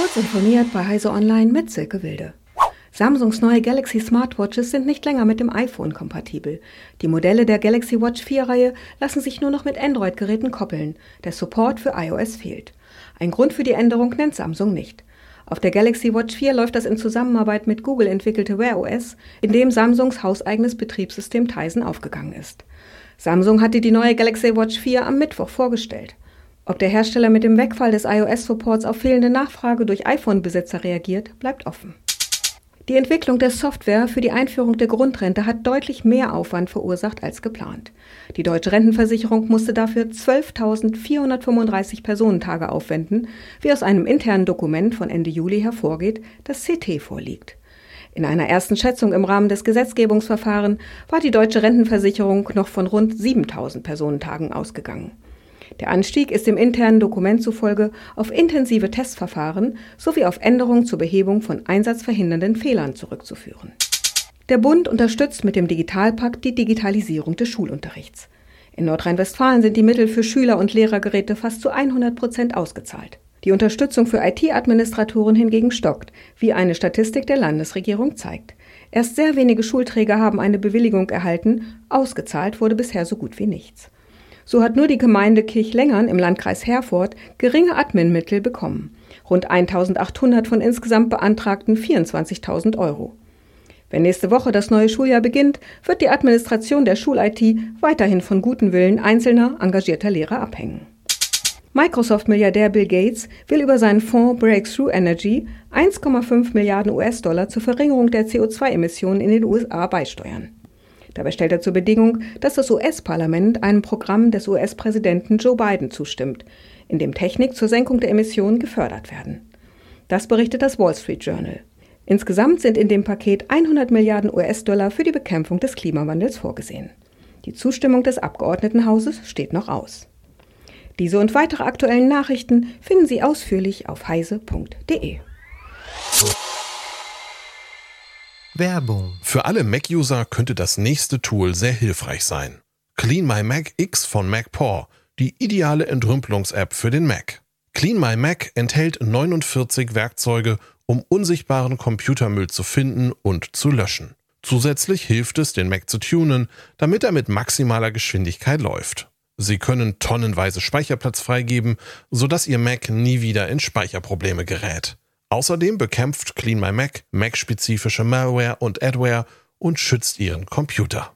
Kurz informiert bei Heise Online mit Silke Wilde. Samsungs neue Galaxy Smartwatches sind nicht länger mit dem iPhone kompatibel. Die Modelle der Galaxy Watch 4-Reihe lassen sich nur noch mit Android-Geräten koppeln. Der Support für iOS fehlt. Ein Grund für die Änderung nennt Samsung nicht. Auf der Galaxy Watch 4 läuft das in Zusammenarbeit mit Google entwickelte Wear OS, in dem Samsungs hauseigenes Betriebssystem Tizen aufgegangen ist. Samsung hatte die neue Galaxy Watch 4 am Mittwoch vorgestellt. Ob der Hersteller mit dem Wegfall des iOS-Supports auf fehlende Nachfrage durch iPhone-Besitzer reagiert, bleibt offen. Die Entwicklung der Software für die Einführung der Grundrente hat deutlich mehr Aufwand verursacht als geplant. Die deutsche Rentenversicherung musste dafür 12.435 Personentage aufwenden, wie aus einem internen Dokument von Ende Juli hervorgeht, das CT vorliegt. In einer ersten Schätzung im Rahmen des Gesetzgebungsverfahrens war die deutsche Rentenversicherung noch von rund 7000 Personentagen ausgegangen. Der Anstieg ist dem internen Dokument zufolge auf intensive Testverfahren sowie auf Änderungen zur Behebung von einsatzverhindernden Fehlern zurückzuführen. Der Bund unterstützt mit dem Digitalpakt die Digitalisierung des Schulunterrichts. In Nordrhein-Westfalen sind die Mittel für Schüler- und Lehrergeräte fast zu 100 Prozent ausgezahlt. Die Unterstützung für IT-Administratoren hingegen stockt, wie eine Statistik der Landesregierung zeigt. Erst sehr wenige Schulträger haben eine Bewilligung erhalten, ausgezahlt wurde bisher so gut wie nichts. So hat nur die Gemeinde Kirchlengern im Landkreis Herford geringe Adminmittel bekommen. Rund 1800 von insgesamt beantragten 24.000 Euro. Wenn nächste Woche das neue Schuljahr beginnt, wird die Administration der Schul-IT weiterhin von guten Willen einzelner engagierter Lehrer abhängen. Microsoft-Milliardär Bill Gates will über seinen Fonds Breakthrough Energy 1,5 Milliarden US-Dollar zur Verringerung der CO2-Emissionen in den USA beisteuern. Dabei stellt er zur Bedingung, dass das US-Parlament einem Programm des US-Präsidenten Joe Biden zustimmt, in dem Technik zur Senkung der Emissionen gefördert werden. Das berichtet das Wall Street Journal. Insgesamt sind in dem Paket 100 Milliarden US-Dollar für die Bekämpfung des Klimawandels vorgesehen. Die Zustimmung des Abgeordnetenhauses steht noch aus. Diese und weitere aktuellen Nachrichten finden Sie ausführlich auf heise.de. Werbung. Für alle Mac-User könnte das nächste Tool sehr hilfreich sein. Clean My Mac X von MacPaw, die ideale Entrümpelungs-App für den Mac. Clean My Mac enthält 49 Werkzeuge, um unsichtbaren Computermüll zu finden und zu löschen. Zusätzlich hilft es, den Mac zu tunen, damit er mit maximaler Geschwindigkeit läuft. Sie können tonnenweise Speicherplatz freigeben, sodass Ihr Mac nie wieder in Speicherprobleme gerät. Außerdem bekämpft Clean My Mac Mac-spezifische Malware und Adware und schützt Ihren Computer.